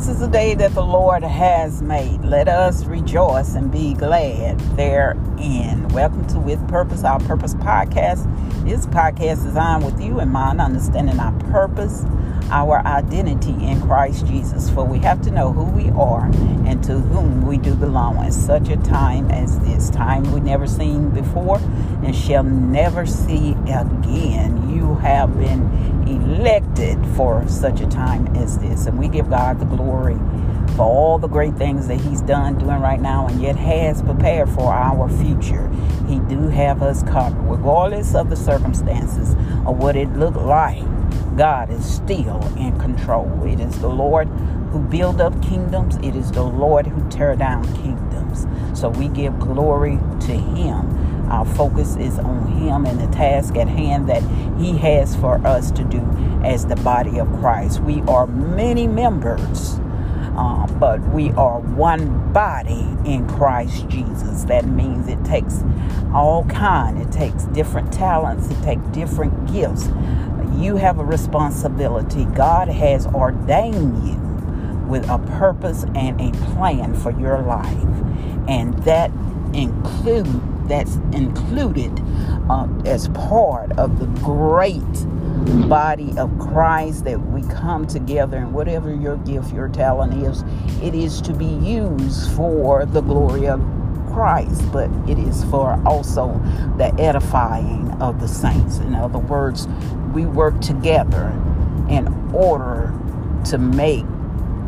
This is the day that the Lord has made. Let us rejoice and be glad therein. Welcome to With Purpose, our Purpose podcast. This podcast is on with you and mind, understanding our purpose, our identity in Christ Jesus. For we have to know who we are and to whom we do belong in such a time as this. Time we never seen before and shall never see again. You have been elected for such a time as this. And we give God the glory for all the great things that He's done, doing right now, and yet has prepared for our future. He do have us covered, regardless of the circumstances or what it looked like. God is still in control. It is the Lord who build up kingdoms. It is the Lord who tear down kingdoms. So we give glory to Him our focus is on Him and the task at hand that He has for us to do as the body of Christ. We are many members, uh, but we are one body in Christ Jesus. That means it takes all kind. It takes different talents. It takes different gifts. You have a responsibility. God has ordained you with a purpose and a plan for your life, and that includes that's included uh, as part of the great body of Christ that we come together and whatever your gift, your talent is, it is to be used for the glory of Christ, but it is for also the edifying of the saints. In other words, we work together in order to make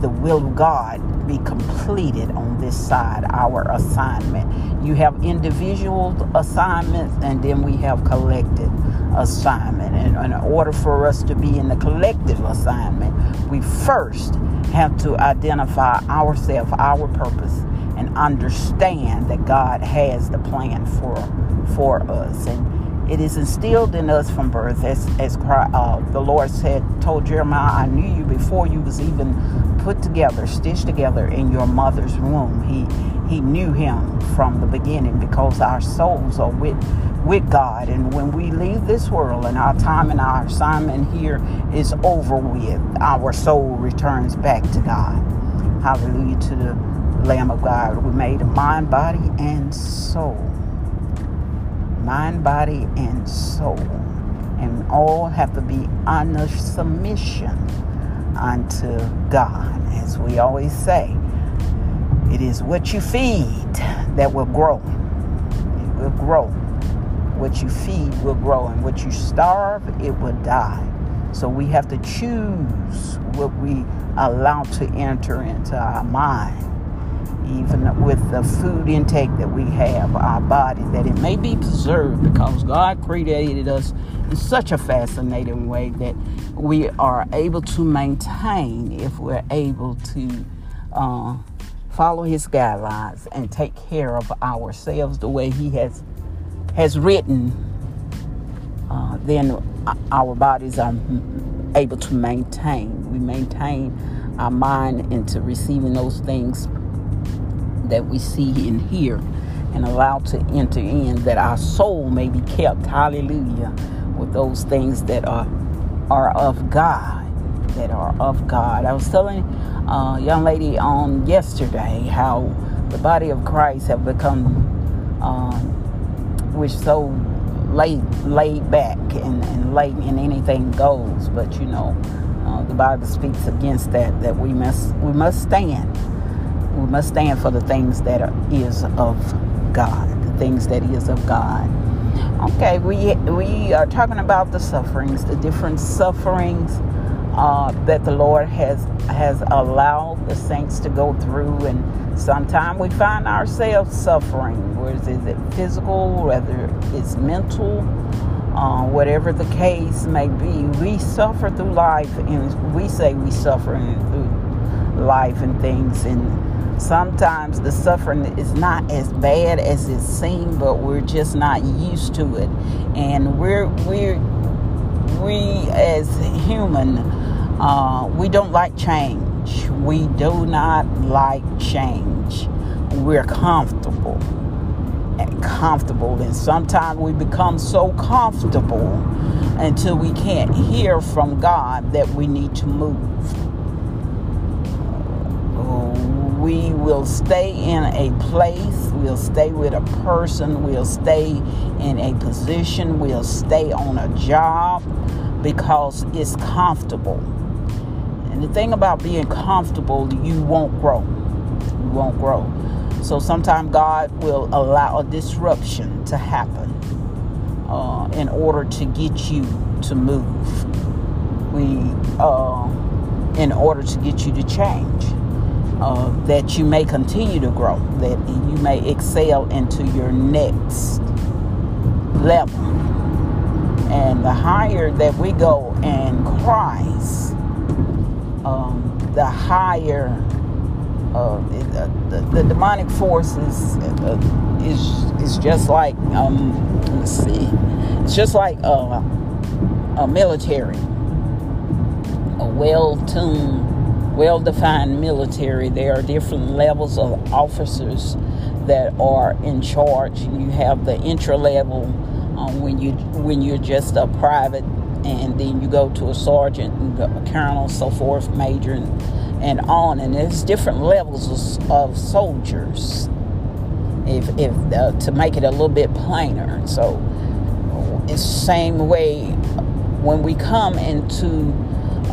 the will of God be completed on this side, our assignment. You have individual assignments, and then we have collective assignment. And in order for us to be in the collective assignment, we first have to identify ourselves, our purpose, and understand that God has the plan for for us. And it is instilled in us from birth, as as uh, the Lord said, told Jeremiah, "I knew you before you was even put together, stitched together in your mother's womb. He he knew him from the beginning because our souls are with with God. And when we leave this world and our time and our assignment here is over with, our soul returns back to God. Hallelujah to the Lamb of God. We made mind, body, and soul. Mind, body, and soul. And all have to be under submission unto God as we always say, it is what you feed that will grow. It will grow. What you feed will grow, and what you starve, it will die. So we have to choose what we allow to enter into our mind, even with the food intake that we have, our bodies, that it may be preserved because God created us in such a fascinating way that we are able to maintain if we're able to uh, follow his guidelines and take care of ourselves the way he has has written uh, then our bodies are able to maintain. We maintain our mind into receiving those things that we see and hear and allow to enter in that our soul may be kept hallelujah with those things that are are of God, that are of God. I was telling a young lady on yesterday how the body of Christ have become, um, we're so laid laid back and, and laid in anything goes. But you know, uh, the Bible speaks against that. That we must we must stand. We must stand for the things that are, is of God, the things that is of God. Okay, we we are talking about the sufferings, the different sufferings uh, that the Lord has has allowed the saints to go through, and sometimes we find ourselves suffering. Whether is it physical, whether it's mental, uh, whatever the case may be, we suffer through life, and we say we suffer through life and things, and sometimes the suffering is not as bad as it seems, but we're just not used to it. And we're we're we as human, uh, we don't like change. We do not like change. We're comfortable and comfortable, and sometimes we become so comfortable until we can't hear from God that we need to move we will stay in a place, we'll stay with a person, we'll stay in a position, we'll stay on a job because it's comfortable. And the thing about being comfortable, you won't grow. You won't grow. So sometimes God will allow a disruption to happen uh, in order to get you to move. We, uh, in order to get you to change uh, that you may continue to grow, that you may excel into your next level. And the higher that we go in Christ, um, the higher uh, the, the, the, demonic forces uh, is is just like um, let's see, it's just like uh, a military, a well-tuned well defined military. There are different levels of officers that are in charge. You have the intra level um, when you when you're just a private, and then you go to a sergeant, and a colonel, so forth, major, and, and on. And there's different levels of, of soldiers. If if uh, to make it a little bit plainer, so it's the same way when we come into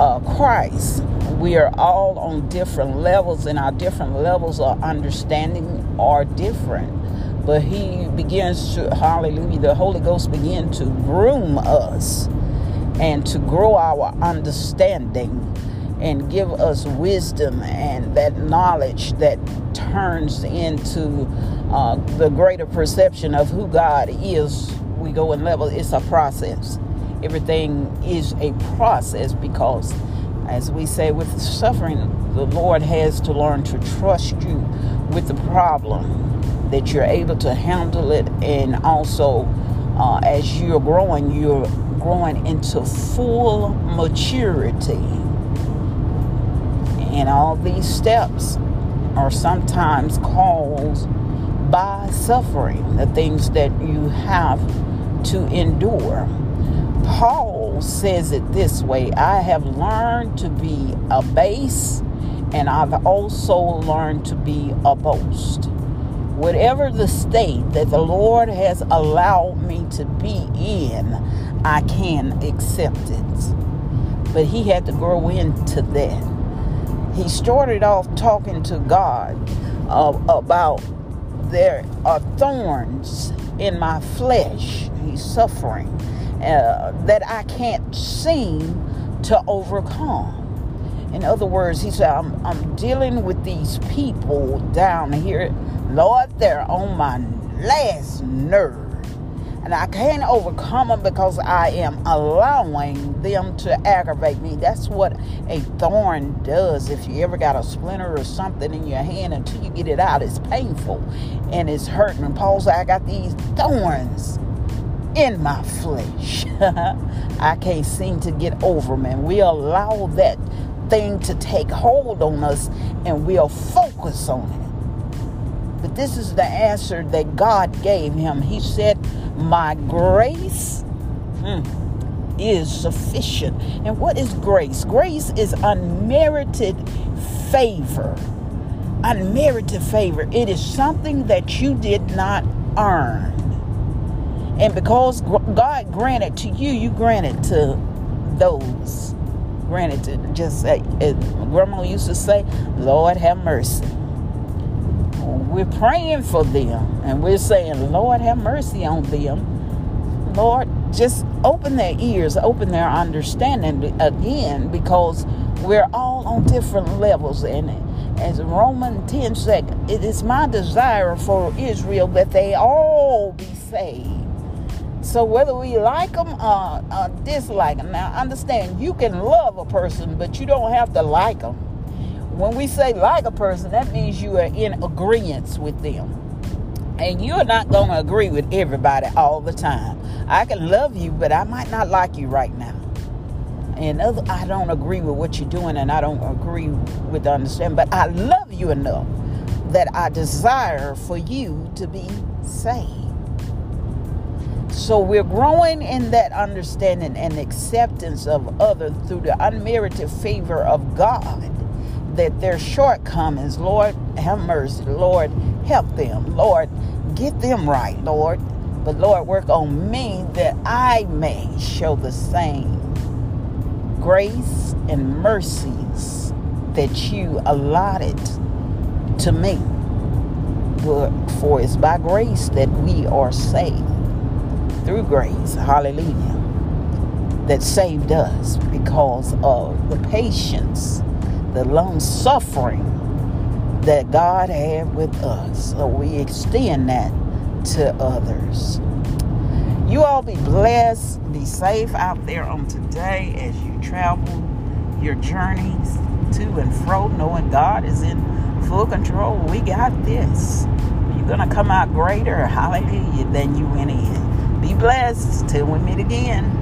uh, Christ we are all on different levels, and our different levels of understanding are different. But He begins to, hallelujah, the Holy Ghost begins to groom us and to grow our understanding and give us wisdom and that knowledge that turns into uh, the greater perception of who God is. We go in level, it's a process. Everything is a process because as we say with suffering, the Lord has to learn to trust you with the problem, that you're able to handle it, and also uh, as you're growing, you're growing into full maturity. And all these steps are sometimes caused by suffering, the things that you have to endure. Paul says it this way I have learned to be a base, and I've also learned to be a boast. Whatever the state that the Lord has allowed me to be in, I can accept it. But He had to grow into that. He started off talking to God uh, about there are thorns in my flesh. He's suffering uh, that I can't seem to overcome. In other words, he said, I'm, I'm dealing with these people down here. Lord, they're on my last nerve. And I can't overcome them because I am allowing them to aggravate me. That's what a thorn does. If you ever got a splinter or something in your hand, until you get it out, it's painful and it's hurting. And Paul said, I got these thorns in my flesh. I can't seem to get over, man. We allow that thing to take hold on us and we'll focus on it. But this is the answer that God gave him. He said, My grace mm, is sufficient. And what is grace? Grace is unmerited favor. Unmerited favor. It is something that you did not earn. And because God granted to you, you granted to those. Granted to just, uh, Grandma used to say, Lord have mercy. We're praying for them and we're saying, Lord have mercy on them. Lord, just open their ears, open their understanding again because we're all on different levels. And as Romans 10 said, it is my desire for Israel that they all be saved. So whether we like them or, or dislike them, now understand you can love a person, but you don't have to like them. When we say like a person, that means you are in agreement with them. And you're not going to agree with everybody all the time. I can love you, but I might not like you right now. And other, I don't agree with what you're doing, and I don't agree with the understanding. But I love you enough that I desire for you to be saved. So we're growing in that understanding and acceptance of others through the unmerited favor of God that their shortcomings, Lord, have mercy. Lord, help them. Lord, get them right, Lord. But Lord, work on me that I may show the same grace and mercies that you allotted to me. But For it's by grace that we are saved. Through grace, hallelujah, that saved us because of the patience, the long suffering that God had with us. So we extend that to others. You all be blessed, be safe out there on today as you travel your journeys to and fro, knowing God is in full control. We got this. You're going to come out greater, hallelujah, than you went in. Be blessed till we meet again.